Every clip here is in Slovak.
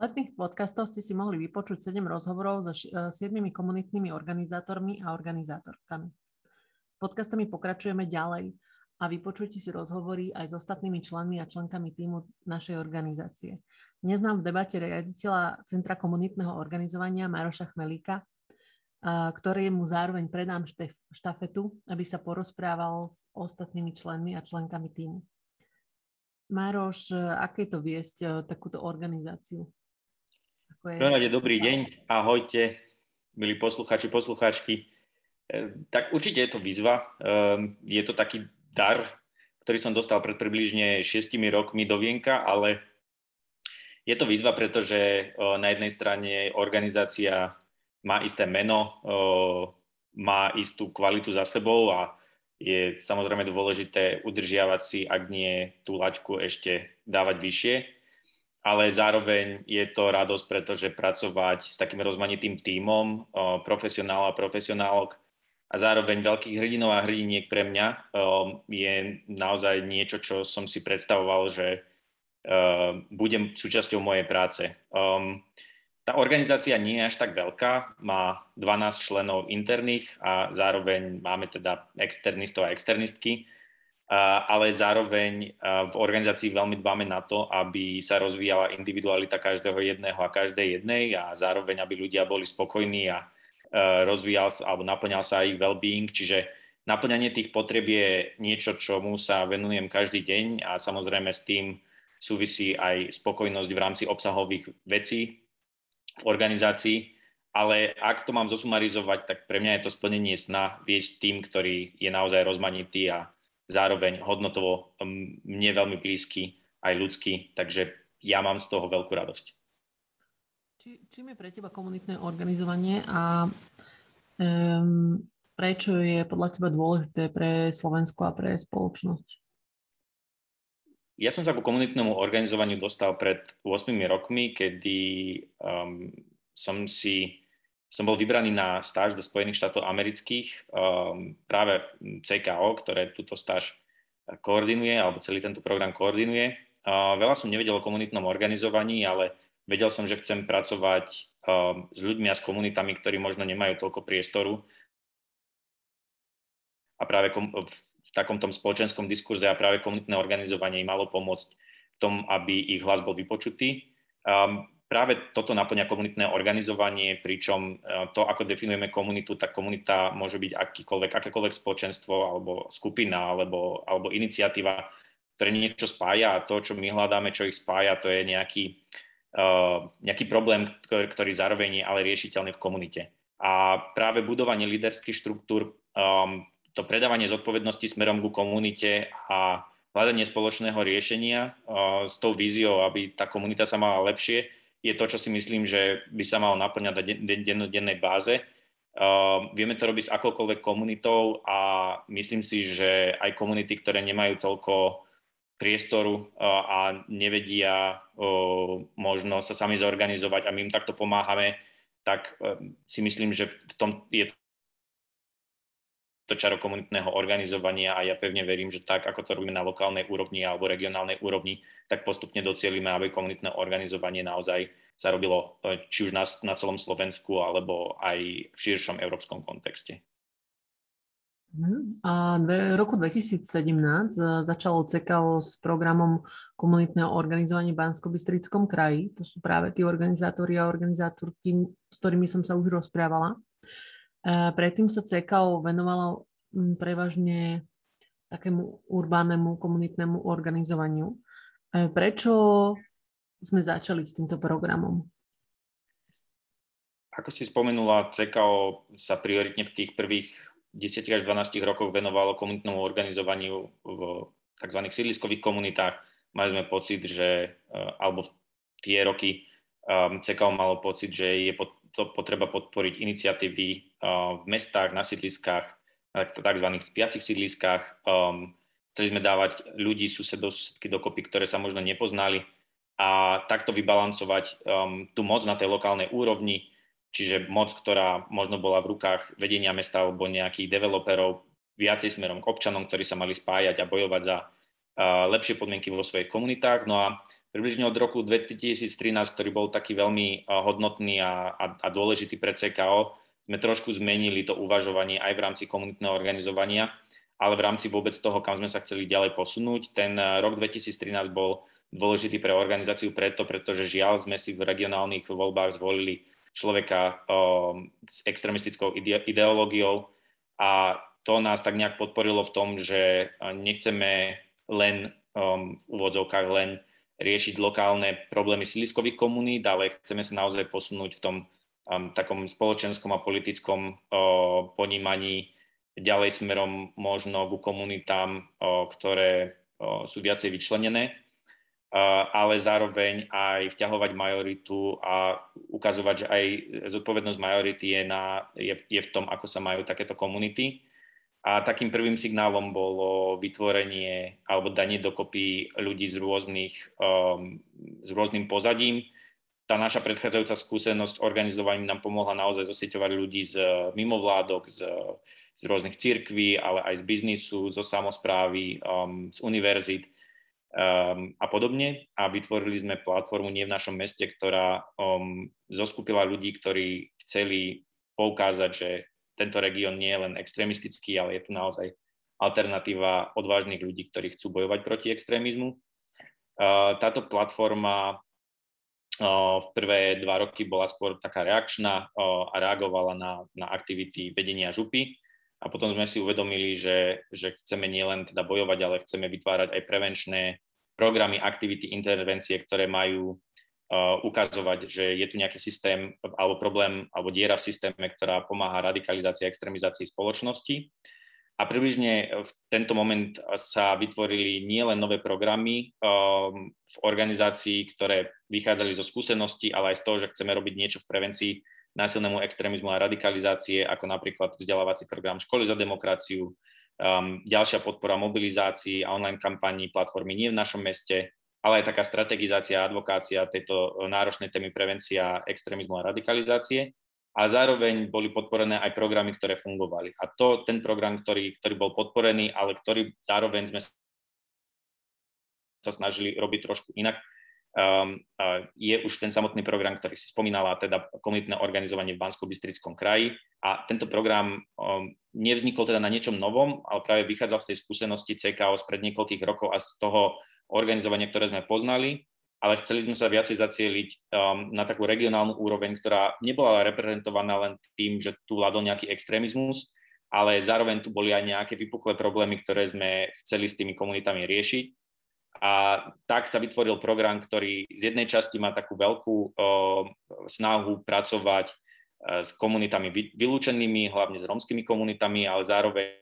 letných podcastov ste si mohli vypočuť 7 rozhovorov so 7 e, komunitnými organizátormi a organizátorkami. S podcastami pokračujeme ďalej a vypočujte si rozhovory aj s ostatnými členmi a členkami týmu našej organizácie. Dnes mám v debate riaditeľa Centra komunitného organizovania Maroša Chmelíka, ktorému zároveň predám štafetu, aby sa porozprával s ostatnými členmi a členkami týmu. Maroš, aké je to viesť e, takúto organizáciu? Ako je... dobrý deň, ahojte, milí poslucháči, poslucháčky. E, tak určite je to výzva. E, je to taký dar, ktorý som dostal pred približne 6 rokmi do Vienka, ale je to výzva, pretože e, na jednej strane organizácia má isté meno, má istú kvalitu za sebou a je samozrejme dôležité udržiavať si, ak nie tú laťku ešte dávať vyššie ale zároveň je to radosť, pretože pracovať s takým rozmanitým tímom profesionál a profesionálok a zároveň veľkých hrdinov a hrdiniek pre mňa je naozaj niečo, čo som si predstavoval, že budem súčasťou mojej práce. Tá organizácia nie je až tak veľká, má 12 členov interných a zároveň máme teda externistov a externistky ale zároveň v organizácii veľmi dbáme na to, aby sa rozvíjala individualita každého jedného a každej jednej a zároveň, aby ľudia boli spokojní a rozvíjal sa alebo naplňal sa ich well-being, čiže naplňanie tých potrieb je niečo, čomu sa venujem každý deň a samozrejme s tým súvisí aj spokojnosť v rámci obsahových vecí v organizácii. Ale ak to mám zosumarizovať, tak pre mňa je to splnenie sna viesť tým, ktorý je naozaj rozmanitý a zároveň hodnotovo mne veľmi blízky, aj ľudský, takže ja mám z toho veľkú radosť. Či, čím je pre teba komunitné organizovanie a um, prečo je podľa teba dôležité pre Slovensko a pre spoločnosť? Ja som sa ku komunitnému organizovaniu dostal pred 8 rokmi, kedy um, som si som bol vybraný na stáž do Spojených štátov amerických, um, práve CKO, ktoré túto stáž koordinuje, alebo celý tento program koordinuje. Uh, veľa som nevedel o komunitnom organizovaní, ale vedel som, že chcem pracovať um, s ľuďmi a s komunitami, ktorí možno nemajú toľko priestoru. A práve kom- v takom spoločenskom diskurze a práve komunitné organizovanie im malo pomôcť v tom, aby ich hlas bol vypočutý. Um, práve toto naplňa komunitné organizovanie, pričom e, to, ako definujeme komunitu, tak komunita môže byť akýkoľvek, akékoľvek spoločenstvo alebo skupina alebo, alebo iniciatíva, ktoré niečo spája a to, čo my hľadáme, čo ich spája, to je nejaký, uh, nejaký problém, ktorý, zároveň je ale riešiteľný v komunite. A práve budovanie líderských štruktúr, um, to predávanie zodpovednosti smerom ku komunite a hľadanie spoločného riešenia s tou víziou, aby tá komunita sa mala lepšie, je to, čo si myslím, že by sa malo naplňať na dennodennej báze. Uh, vieme to robiť s akokoľvek komunitou a myslím si, že aj komunity, ktoré nemajú toľko priestoru uh, a nevedia uh, možno sa sami zorganizovať a my im takto pomáhame, tak uh, si myslím, že v tom je to čaro komunitného organizovania a ja pevne verím, že tak, ako to robíme na lokálnej úrovni alebo regionálnej úrovni, tak postupne docielime, aby komunitné organizovanie naozaj sa robilo e, či už na, na celom Slovensku alebo aj v širšom európskom kontexte. Mhm. A v roku 2017 e, začalo CKO s programom komunitného organizovania v bansko kraji. To sú práve tí organizátori a organizátorky, s ktorými som sa už rozprávala. Predtým sa CKO venovalo mm, prevažne takému urbánemu komunitnému organizovaniu. Prečo sme začali s týmto programom? Ako si spomenula, CKO sa prioritne v tých prvých 10 až 12 rokoch venovalo komunitnému organizovaniu v tzv. sídliskových komunitách. Mali sme pocit, že, e, alebo v tie roky um, CKO malo pocit, že je to potreba podporiť iniciatívy v mestách, na sídliskách, na tzv. spiacich sídliskách. Um, chceli sme dávať ľudí, susedov, susedky dokopy, ktoré sa možno nepoznali a takto vybalancovať um, tú moc na tej lokálnej úrovni, čiže moc, ktorá možno bola v rukách vedenia mesta alebo nejakých developerov, viacej smerom k občanom, ktorí sa mali spájať a bojovať za uh, lepšie podmienky vo svojich komunitách. No a približne od roku 2013, ktorý bol taký veľmi hodnotný a, a, a dôležitý pre CKO, sme trošku zmenili to uvažovanie aj v rámci komunitného organizovania, ale v rámci vôbec toho, kam sme sa chceli ďalej posunúť. Ten rok 2013 bol dôležitý pre organizáciu preto, pretože žiaľ sme si v regionálnych voľbách zvolili človeka um, s extremistickou ide- ideológiou a to nás tak nejak podporilo v tom, že nechceme len um, v úvodzovkách len riešiť lokálne problémy síliskových komunít, ale chceme sa naozaj posunúť v tom um, takom spoločenskom a politickom uh, ponímaní ďalej smerom možno ku komunitám, uh, ktoré uh, sú viacej vyčlenené, uh, ale zároveň aj vťahovať majoritu a ukazovať, že aj zodpovednosť majority je, na, je, je v tom, ako sa majú takéto komunity a takým prvým signálom bolo vytvorenie alebo danie dokopy ľudí z, rôznych, um, s rôznym pozadím. Tá naša predchádzajúca skúsenosť organizovaním nám pomohla naozaj zosieťovať ľudí z mimovládok, z, z rôznych cirkví, ale aj z biznisu, zo samozprávy, um, z univerzít um, a podobne. A vytvorili sme platformu Nie v našom meste, ktorá um, zoskupila ľudí, ktorí chceli poukázať, že tento región nie je len extrémistický, ale je tu naozaj alternatíva odvážnych ľudí, ktorí chcú bojovať proti extrémizmu. Táto platforma v prvé dva roky bola skôr taká reakčná a reagovala na, na aktivity vedenia župy. A potom sme si uvedomili, že, že chceme nielen teda bojovať, ale chceme vytvárať aj prevenčné programy, aktivity, intervencie, ktoré majú ukazovať, že je tu nejaký systém alebo problém alebo diera v systéme, ktorá pomáha radikalizácii a extrémizácii spoločnosti. A približne v tento moment sa vytvorili nielen nové programy um, v organizácii, ktoré vychádzali zo skúseností, ale aj z toho, že chceme robiť niečo v prevencii násilnému extrémizmu a radikalizácie, ako napríklad vzdelávací program Školy za demokraciu, um, ďalšia podpora mobilizácií a online kampaní platformy Nie v našom meste, ale aj taká strategizácia advokácia tejto e, náročnej témy prevencia extrémizmu a radikalizácie. A zároveň boli podporené aj programy, ktoré fungovali. A to ten program, ktorý, ktorý bol podporený, ale ktorý zároveň sme sa snažili robiť trošku inak, um, je už ten samotný program, ktorý si spomínala, teda komunitné organizovanie v Bansko-Bystrickom kraji. A tento program um, nevznikol teda na niečom novom, ale práve vychádzal z tej skúsenosti CKO spred niekoľkých rokov a z toho organizovanie, ktoré sme poznali, ale chceli sme sa viacej zacieliť um, na takú regionálnu úroveň, ktorá nebola reprezentovaná len tým, že tu vládol nejaký extrémizmus, ale zároveň tu boli aj nejaké vypuklé problémy, ktoré sme chceli s tými komunitami riešiť. A tak sa vytvoril program, ktorý z jednej časti má takú veľkú uh, snahu pracovať uh, s komunitami vylúčenými, hlavne s romskými komunitami, ale zároveň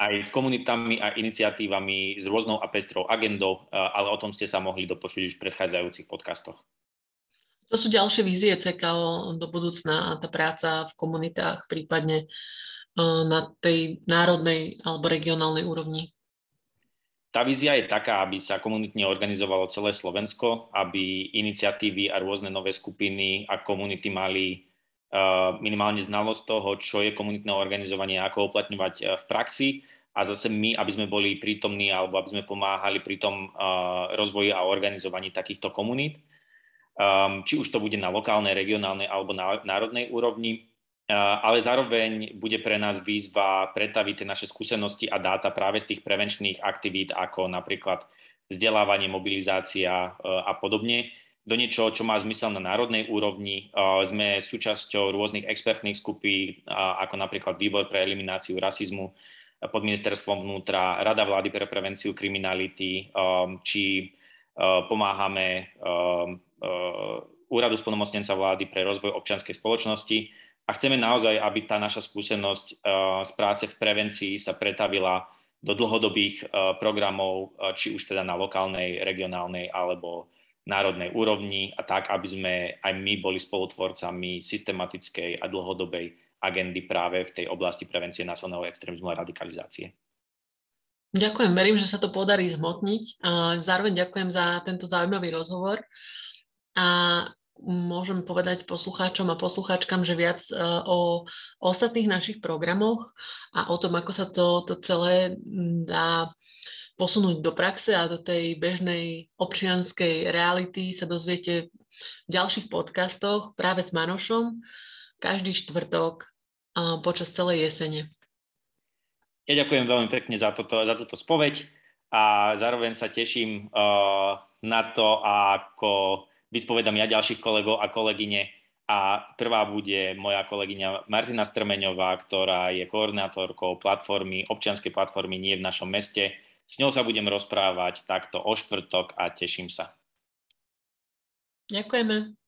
aj s komunitami a iniciatívami, s rôznou a pestrou agendou, ale o tom ste sa mohli dopočuť už v predchádzajúcich podcastoch. To sú ďalšie vízie CKO do budúcna, tá práca v komunitách, prípadne na tej národnej alebo regionálnej úrovni? Tá vízia je taká, aby sa komunitne organizovalo celé Slovensko, aby iniciatívy a rôzne nové skupiny a komunity mali minimálne znalosť toho, čo je komunitné organizovanie, ako uplatňovať e, v praxi a zase my, aby sme boli prítomní alebo aby sme pomáhali pri tom e, rozvoji a organizovaní takýchto komunít. Um, či už to bude na lokálnej, regionálnej alebo na národnej úrovni, ale zároveň bude pre nás výzva pretaviť tie naše skúsenosti a dáta práve z tých prevenčných aktivít, ako napríklad vzdelávanie, mobilizácia a podobne, do niečoho, čo má zmysel na národnej úrovni. Sme súčasťou rôznych expertných skupín, ako napríklad Výbor pre elimináciu rasizmu pod ministerstvom vnútra, Rada vlády pre prevenciu kriminality, či pomáhame Úradu splnomocnenca vlády pre rozvoj občianskej spoločnosti a chceme naozaj, aby tá naša skúsenosť z práce v prevencii sa pretavila do dlhodobých programov, či už teda na lokálnej, regionálnej alebo národnej úrovni a tak, aby sme aj my boli spolutvorcami systematickej a dlhodobej agendy práve v tej oblasti prevencie násilného extrémizmu a radikalizácie. Ďakujem, verím, že sa to podarí zmotniť. Zároveň ďakujem za tento zaujímavý rozhovor a môžem povedať poslucháčom a poslucháčkam, že viac e, o, ostatných našich programoch a o tom, ako sa to, to celé dá posunúť do praxe a do tej bežnej občianskej reality sa dozviete v ďalších podcastoch práve s Manošom každý štvrtok počas celej jesene. Ja ďakujem veľmi pekne za, toto, za túto spoveď a zároveň sa teším uh, na to, ako vyspovedám ja ďalších kolegov a kolegyne a prvá bude moja kolegyňa Martina Strmeňová, ktorá je koordinátorkou platformy, občianskej platformy Nie v našom meste. S ňou sa budem rozprávať takto o štvrtok a teším sa. Ďakujeme.